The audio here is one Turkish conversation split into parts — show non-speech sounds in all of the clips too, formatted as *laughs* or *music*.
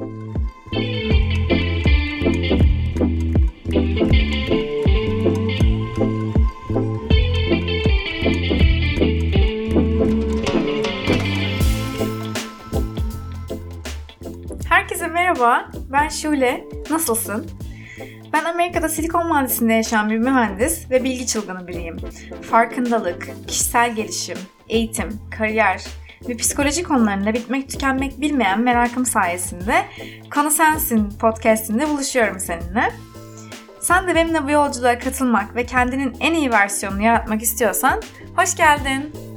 Herkese merhaba, ben Şule. Nasılsın? Ben Amerika'da Silikon Vadisi'nde yaşayan bir mühendis ve bilgi çılgını biriyim. Farkındalık, kişisel gelişim, eğitim, kariyer ve psikoloji konularında bitmek tükenmek bilmeyen merakım sayesinde Konu Sensin podcastinde buluşuyorum seninle. Sen de benimle bu yolculuğa katılmak ve kendinin en iyi versiyonunu yaratmak istiyorsan hoş geldin.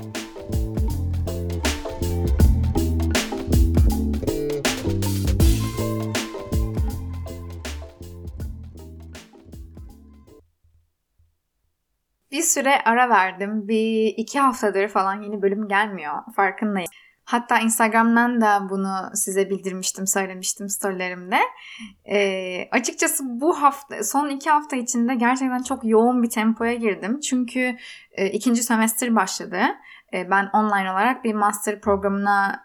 Süre ara verdim. Bir iki haftadır falan yeni bölüm gelmiyor. Farkındayım. Hatta Instagram'dan da bunu size bildirmiştim, söylemiştim storylerimde. Ee, açıkçası bu hafta, son iki hafta içinde gerçekten çok yoğun bir tempoya girdim. Çünkü e, ikinci semestr başladı. E, ben online olarak bir master programına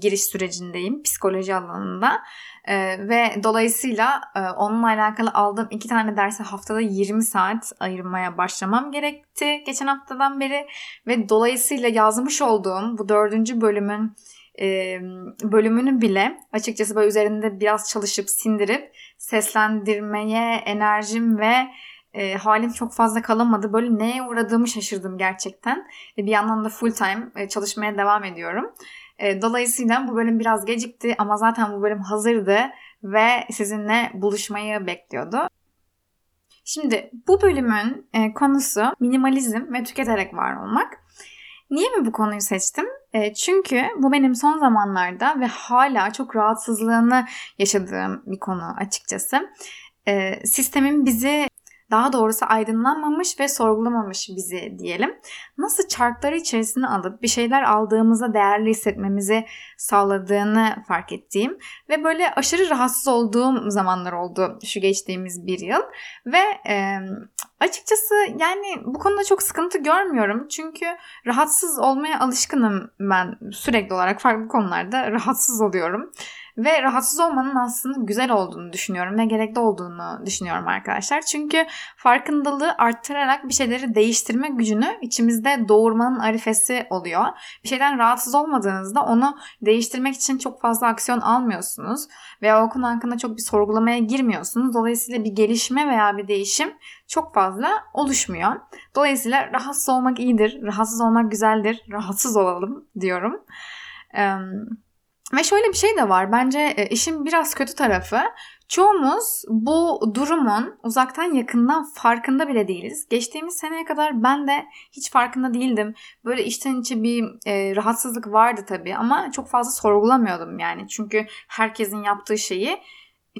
giriş sürecindeyim psikoloji alanında. Ee, ve dolayısıyla e, onunla alakalı aldığım iki tane derse haftada 20 saat ayırmaya başlamam gerekti geçen haftadan beri. Ve dolayısıyla yazmış olduğum bu dördüncü bölümün bölümünü bile açıkçası böyle üzerinde biraz çalışıp sindirip seslendirmeye enerjim ve e, halim çok fazla kalamadı. Böyle neye uğradığımı şaşırdım gerçekten. E, bir yandan da full time e, çalışmaya devam ediyorum. E, dolayısıyla bu bölüm biraz gecikti ama zaten bu bölüm hazırdı ve sizinle buluşmayı bekliyordu. Şimdi bu bölümün e, konusu minimalizm ve tüketerek var olmak. Niye mi bu konuyu seçtim? E, çünkü bu benim son zamanlarda ve hala çok rahatsızlığını yaşadığım bir konu açıkçası. E, sistemin bizi daha doğrusu aydınlanmamış ve sorgulamamış bizi diyelim. Nasıl çarkları içerisine alıp bir şeyler aldığımızda değerli hissetmemizi sağladığını fark ettiğim ve böyle aşırı rahatsız olduğum zamanlar oldu şu geçtiğimiz bir yıl. Ve e, açıkçası yani bu konuda çok sıkıntı görmüyorum. Çünkü rahatsız olmaya alışkınım ben sürekli olarak farklı konularda rahatsız oluyorum. Ve rahatsız olmanın aslında güzel olduğunu düşünüyorum ve gerekli olduğunu düşünüyorum arkadaşlar. Çünkü farkındalığı arttırarak bir şeyleri değiştirme gücünü içimizde doğurmanın arifesi oluyor. Bir şeyden rahatsız olmadığınızda onu değiştirmek için çok fazla aksiyon almıyorsunuz. Veya o konu hakkında çok bir sorgulamaya girmiyorsunuz. Dolayısıyla bir gelişme veya bir değişim çok fazla oluşmuyor. Dolayısıyla rahatsız olmak iyidir, rahatsız olmak güzeldir, rahatsız olalım diyorum. Ee, ve şöyle bir şey de var. Bence e, işin biraz kötü tarafı. Çoğumuz bu durumun uzaktan yakından farkında bile değiliz. Geçtiğimiz seneye kadar ben de hiç farkında değildim. Böyle içten içe bir e, rahatsızlık vardı tabii ama çok fazla sorgulamıyordum yani. Çünkü herkesin yaptığı şeyi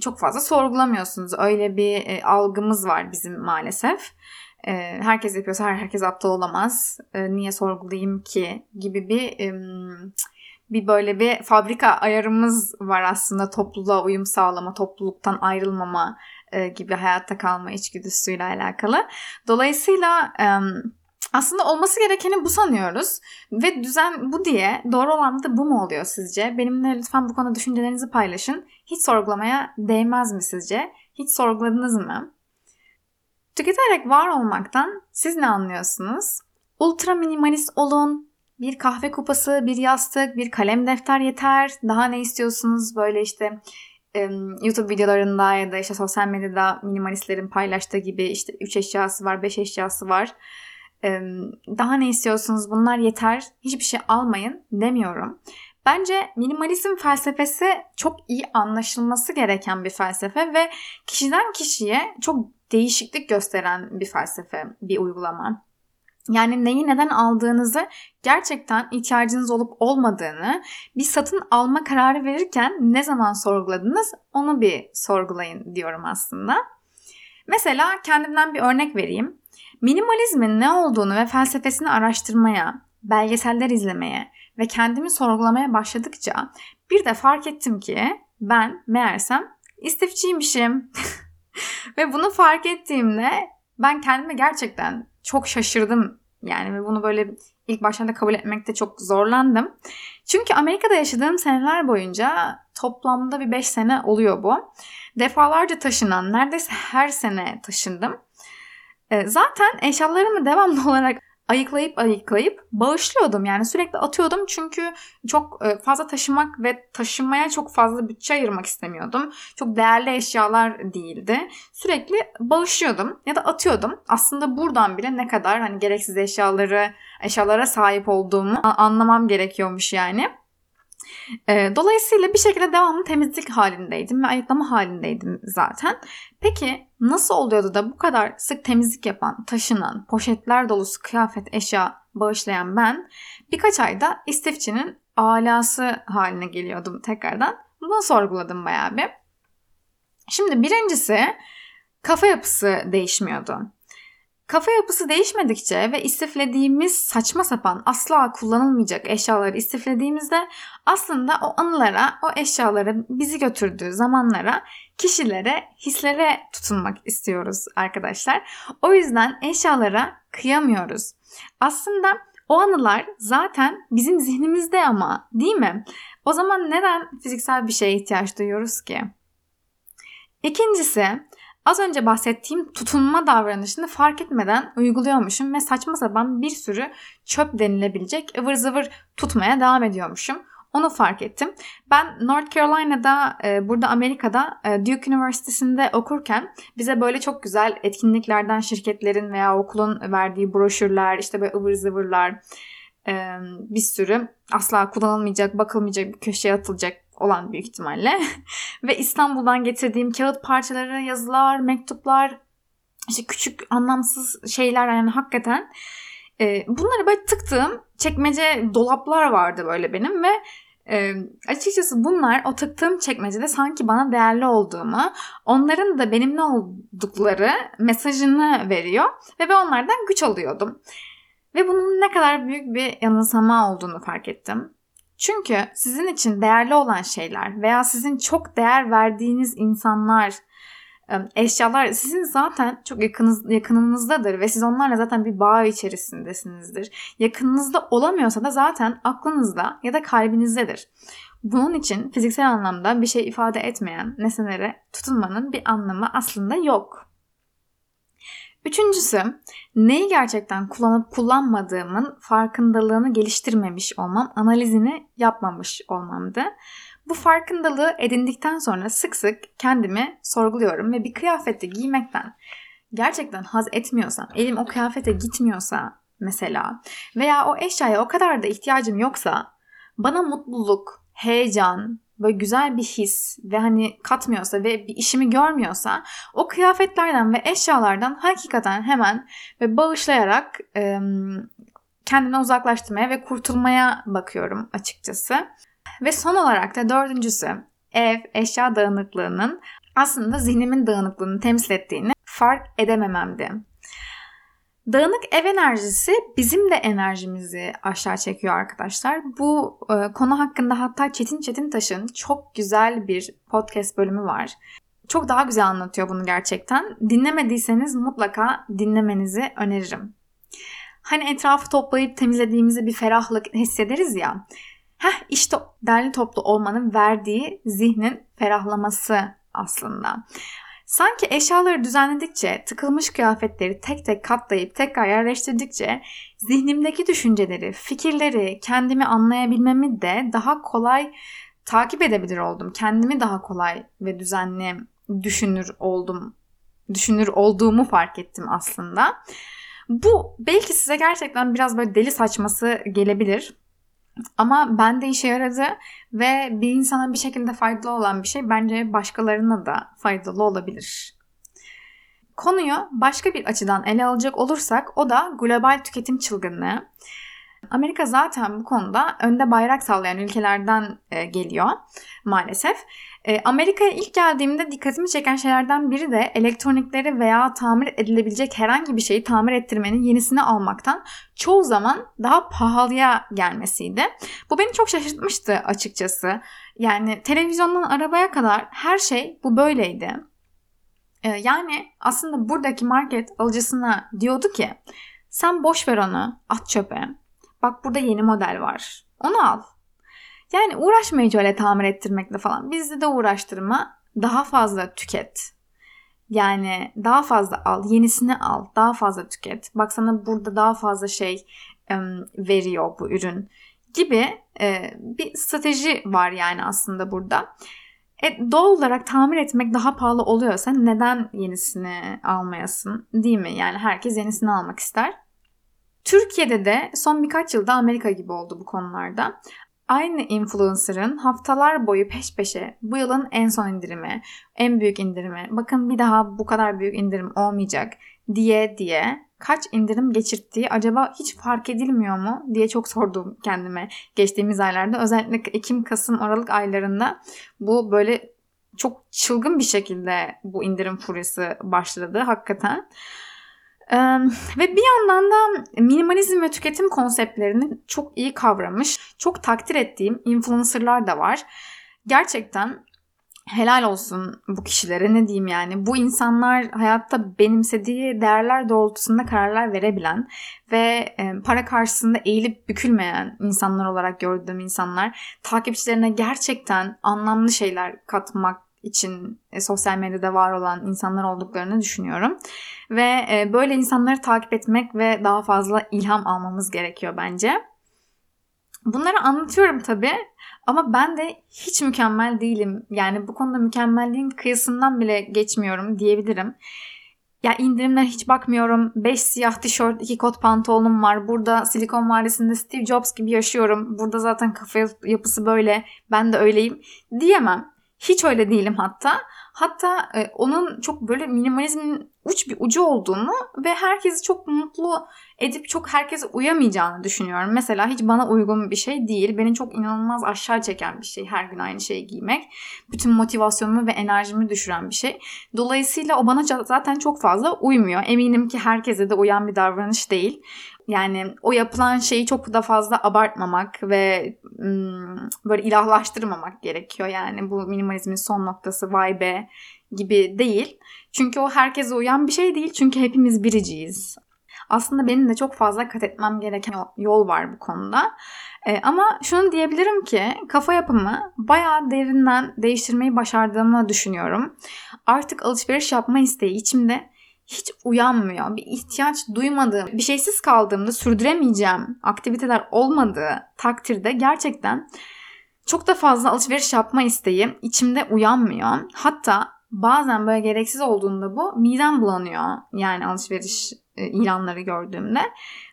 çok fazla sorgulamıyorsunuz. Öyle bir e, algımız var bizim maalesef. E, herkes yapıyorsa her herkes aptal olamaz. E, niye sorgulayayım ki gibi bir... E, bir böyle bir fabrika ayarımız var aslında topluluğa uyum sağlama, topluluktan ayrılmama e, gibi hayatta kalma içgüdüsüyle alakalı. Dolayısıyla e, aslında olması gerekeni bu sanıyoruz ve düzen bu diye doğru olan da bu mu oluyor sizce? Benimle lütfen bu konuda düşüncelerinizi paylaşın. Hiç sorgulamaya değmez mi sizce? Hiç sorguladınız mı? Tüketerek var olmaktan siz ne anlıyorsunuz? Ultra minimalist olun, bir kahve kupası, bir yastık, bir kalem defter yeter. Daha ne istiyorsunuz? Böyle işte YouTube videolarında ya da işte sosyal medyada minimalistlerin paylaştığı gibi işte 3 eşyası var, 5 eşyası var. Daha ne istiyorsunuz? Bunlar yeter. Hiçbir şey almayın demiyorum. Bence minimalizm felsefesi çok iyi anlaşılması gereken bir felsefe ve kişiden kişiye çok değişiklik gösteren bir felsefe, bir uygulama. Yani neyi neden aldığınızı gerçekten ihtiyacınız olup olmadığını bir satın alma kararı verirken ne zaman sorguladınız onu bir sorgulayın diyorum aslında. Mesela kendimden bir örnek vereyim. Minimalizmin ne olduğunu ve felsefesini araştırmaya, belgeseller izlemeye ve kendimi sorgulamaya başladıkça bir de fark ettim ki ben meğersem istifçiymişim. *laughs* ve bunu fark ettiğimde ben kendime gerçekten çok şaşırdım yani ve bunu böyle ilk başlarda kabul etmekte çok zorlandım. Çünkü Amerika'da yaşadığım seneler boyunca toplamda bir 5 sene oluyor bu. Defalarca taşınan, neredeyse her sene taşındım. E, zaten eşyalarımı devamlı *laughs* olarak ayıklayıp ayıklayıp bağışlıyordum. Yani sürekli atıyordum çünkü çok e, fazla taşımak ve taşınmaya çok fazla bütçe ayırmak istemiyordum. Çok değerli eşyalar değildi. Sürekli bağışlıyordum ya da atıyordum. Aslında buradan bile ne kadar hani gereksiz eşyaları eşyalara sahip olduğumu anlamam gerekiyormuş yani. E, dolayısıyla bir şekilde devamlı temizlik halindeydim ve ayıklama halindeydim zaten. Peki nasıl oluyordu da bu kadar sık temizlik yapan, taşınan, poşetler dolusu kıyafet, eşya bağışlayan ben birkaç ayda istifçinin alası haline geliyordum tekrardan. Bunu sorguladım bayağı bir. Şimdi birincisi kafa yapısı değişmiyordu. Kafa yapısı değişmedikçe ve istiflediğimiz saçma sapan asla kullanılmayacak eşyaları istiflediğimizde aslında o anılara, o eşyaların bizi götürdüğü zamanlara, kişilere, hislere tutunmak istiyoruz arkadaşlar. O yüzden eşyalara kıyamıyoruz. Aslında o anılar zaten bizim zihnimizde ama değil mi? O zaman neden fiziksel bir şeye ihtiyaç duyuyoruz ki? İkincisi Az önce bahsettiğim tutunma davranışını fark etmeden uyguluyormuşum ve saçma sapan bir sürü çöp denilebilecek ıvır zıvır tutmaya devam ediyormuşum. Onu fark ettim. Ben North Carolina'da, e, burada Amerika'da e, Duke Üniversitesi'nde okurken bize böyle çok güzel etkinliklerden şirketlerin veya okulun verdiği broşürler, işte böyle ıvır zıvırlar, e, bir sürü asla kullanılmayacak, bakılmayacak bir köşeye atılacak olan büyük ihtimalle. *laughs* Ve İstanbul'dan getirdiğim kağıt parçaları, yazılar, mektuplar, işte küçük anlamsız şeyler yani hakikaten. E, bunları böyle tıktığım çekmece dolaplar vardı böyle benim ve e, açıkçası bunlar o tıktığım çekmecede sanki bana değerli olduğumu, onların da benimle oldukları mesajını veriyor ve ben onlardan güç alıyordum. Ve bunun ne kadar büyük bir yanılsama olduğunu fark ettim. Çünkü sizin için değerli olan şeyler veya sizin çok değer verdiğiniz insanlar, eşyalar sizin zaten çok yakınız, yakınınızdadır ve siz onlarla zaten bir bağ içerisindesinizdir. Yakınınızda olamıyorsa da zaten aklınızda ya da kalbinizdedir. Bunun için fiziksel anlamda bir şey ifade etmeyen nesnelere tutunmanın bir anlamı aslında yok. Üçüncüsü, neyi gerçekten kullanıp kullanmadığımın farkındalığını geliştirmemiş olmam, analizini yapmamış olmamdı. Bu farkındalığı edindikten sonra sık sık kendimi sorguluyorum ve bir kıyafeti giymekten gerçekten haz etmiyorsam, elim o kıyafete gitmiyorsa mesela veya o eşyaya o kadar da ihtiyacım yoksa bana mutluluk, heyecan, böyle güzel bir his ve hani katmıyorsa ve bir işimi görmüyorsa o kıyafetlerden ve eşyalardan hakikaten hemen ve bağışlayarak e, kendini uzaklaştırmaya ve kurtulmaya bakıyorum açıkçası. Ve son olarak da dördüncüsü ev, eşya dağınıklığının aslında zihnimin dağınıklığını temsil ettiğini fark edemememdi. Dağınık ev enerjisi bizim de enerjimizi aşağı çekiyor arkadaşlar. Bu e, konu hakkında hatta Çetin Çetin Taş'ın çok güzel bir podcast bölümü var. Çok daha güzel anlatıyor bunu gerçekten. Dinlemediyseniz mutlaka dinlemenizi öneririm. Hani etrafı toplayıp temizlediğimizde bir ferahlık hissederiz ya. Heh işte derli toplu olmanın verdiği zihnin ferahlaması aslında. Sanki eşyaları düzenledikçe, tıkılmış kıyafetleri tek tek katlayıp tekrar yerleştirdikçe zihnimdeki düşünceleri, fikirleri, kendimi anlayabilmemi de daha kolay takip edebilir oldum. Kendimi daha kolay ve düzenli düşünür oldum. Düşünür olduğumu fark ettim aslında. Bu belki size gerçekten biraz böyle deli saçması gelebilir. Ama bende işe yaradı ve bir insana bir şekilde faydalı olan bir şey bence başkalarına da faydalı olabilir. Konuyu başka bir açıdan ele alacak olursak o da global tüketim çılgınlığı. Amerika zaten bu konuda önde bayrak sallayan ülkelerden e, geliyor maalesef. E, Amerika'ya ilk geldiğimde dikkatimi çeken şeylerden biri de elektronikleri veya tamir edilebilecek herhangi bir şeyi tamir ettirmenin yenisini almaktan çoğu zaman daha pahalıya gelmesiydi. Bu beni çok şaşırtmıştı açıkçası. Yani televizyondan arabaya kadar her şey bu böyleydi. E, yani aslında buradaki market alıcısına diyordu ki sen boş ver onu at çöpe. Bak burada yeni model var. Onu al. Yani uğraşma hiç öyle tamir ettirmekle falan. Bizde de uğraştırma. Daha fazla tüket. Yani daha fazla al, yenisini al, daha fazla tüket. Bak sana burada daha fazla şey veriyor bu ürün gibi e, bir strateji var yani aslında burada. E, doğal olarak tamir etmek daha pahalı oluyorsa neden yenisini almayasın değil mi? Yani herkes yenisini almak ister. Türkiye'de de son birkaç yılda Amerika gibi oldu bu konularda. Aynı influencer'ın haftalar boyu peş peşe bu yılın en son indirimi, en büyük indirimi, bakın bir daha bu kadar büyük indirim olmayacak diye diye kaç indirim geçirttiği acaba hiç fark edilmiyor mu diye çok sordum kendime geçtiğimiz aylarda. Özellikle Ekim, Kasım, Aralık aylarında bu böyle çok çılgın bir şekilde bu indirim furyası başladı hakikaten. Ve bir yandan da minimalizm ve tüketim konseptlerini çok iyi kavramış, çok takdir ettiğim influencerlar da var. Gerçekten helal olsun bu kişilere ne diyeyim yani. Bu insanlar hayatta benimsediği değerler doğrultusunda kararlar verebilen ve para karşısında eğilip bükülmeyen insanlar olarak gördüğüm insanlar takipçilerine gerçekten anlamlı şeyler katmak için e, sosyal medyada var olan insanlar olduklarını düşünüyorum. Ve e, böyle insanları takip etmek ve daha fazla ilham almamız gerekiyor bence. Bunları anlatıyorum tabii ama ben de hiç mükemmel değilim. Yani bu konuda mükemmelliğin kıyısından bile geçmiyorum diyebilirim. Ya indirimler hiç bakmıyorum. 5 siyah tişört, 2 kot pantolonum var. Burada Silikon Vadisi'nde Steve Jobs gibi yaşıyorum. Burada zaten kafa yapısı böyle. Ben de öyleyim diyemem. Hiç öyle değilim hatta. Hatta e, onun çok böyle minimalizmin uç bir ucu olduğunu ve herkesi çok mutlu edip çok herkese uyamayacağını düşünüyorum. Mesela hiç bana uygun bir şey değil. Beni çok inanılmaz aşağı çeken bir şey her gün aynı şeyi giymek. Bütün motivasyonumu ve enerjimi düşüren bir şey. Dolayısıyla o bana zaten çok fazla uymuyor. Eminim ki herkese de uyan bir davranış değil. Yani o yapılan şeyi çok da fazla abartmamak ve böyle ilahlaştırmamak gerekiyor. Yani bu minimalizmin son noktası vay be gibi değil. Çünkü o herkese uyan bir şey değil. Çünkü hepimiz biriciyiz. Aslında benim de çok fazla kat etmem gereken yol var bu konuda. E, ama şunu diyebilirim ki kafa yapımı bayağı derinden değiştirmeyi başardığımı düşünüyorum. Artık alışveriş yapma isteği içimde hiç uyanmıyor. Bir ihtiyaç duymadığım, bir şeysiz kaldığımda sürdüremeyeceğim aktiviteler olmadığı takdirde gerçekten çok da fazla alışveriş yapma isteği içimde uyanmıyor. Hatta bazen böyle gereksiz olduğunda bu midem bulanıyor. Yani alışveriş e, ilanları gördüğümde.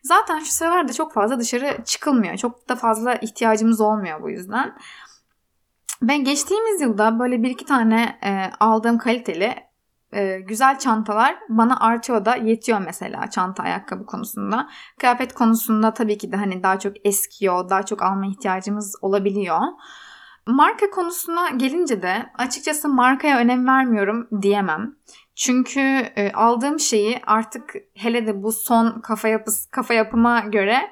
Zaten şu sıralarda çok fazla dışarı çıkılmıyor. Çok da fazla ihtiyacımız olmuyor bu yüzden. Ben geçtiğimiz yılda böyle bir iki tane e, aldığım kaliteli e, güzel çantalar bana artıyor da yetiyor mesela çanta ayakkabı konusunda. Kıyafet konusunda tabii ki de hani daha çok eskiyor, daha çok alma ihtiyacımız olabiliyor. Marka konusuna gelince de açıkçası markaya önem vermiyorum diyemem. Çünkü e, aldığım şeyi artık hele de bu son kafa yapısı kafa yapıma göre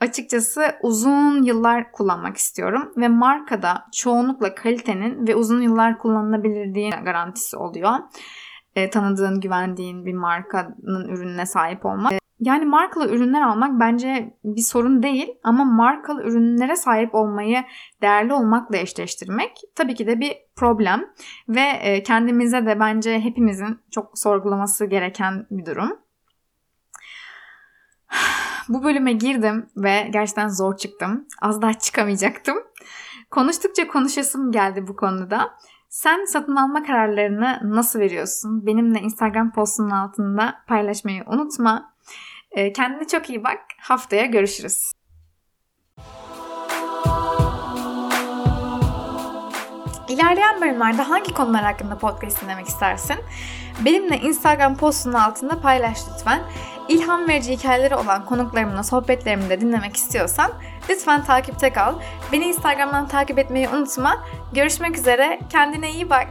açıkçası uzun yıllar kullanmak istiyorum ve markada çoğunlukla kalitenin ve uzun yıllar kullanılabilirliği garantisi oluyor e, tanıdığın, güvendiğin bir markanın ürününe sahip olmak. E, yani markalı ürünler almak bence bir sorun değil ama markalı ürünlere sahip olmayı değerli olmakla eşleştirmek tabii ki de bir problem ve e, kendimize de bence hepimizin çok sorgulaması gereken bir durum. *sighs* Bu bölüme girdim ve gerçekten zor çıktım. Az daha çıkamayacaktım. Konuştukça konuşasım geldi bu konuda. Sen satın alma kararlarını nasıl veriyorsun? Benimle Instagram postunun altında paylaşmayı unutma. Ee, kendine çok iyi bak. Haftaya görüşürüz. İlerleyen bölümlerde hangi konular hakkında podcast dinlemek istersin? Benimle Instagram postunun altında paylaş lütfen. İlham verici hikayeleri olan konuklarımla sohbetlerimi de dinlemek istiyorsan lütfen takipte kal. Beni Instagram'dan takip etmeyi unutma. Görüşmek üzere. Kendine iyi bak.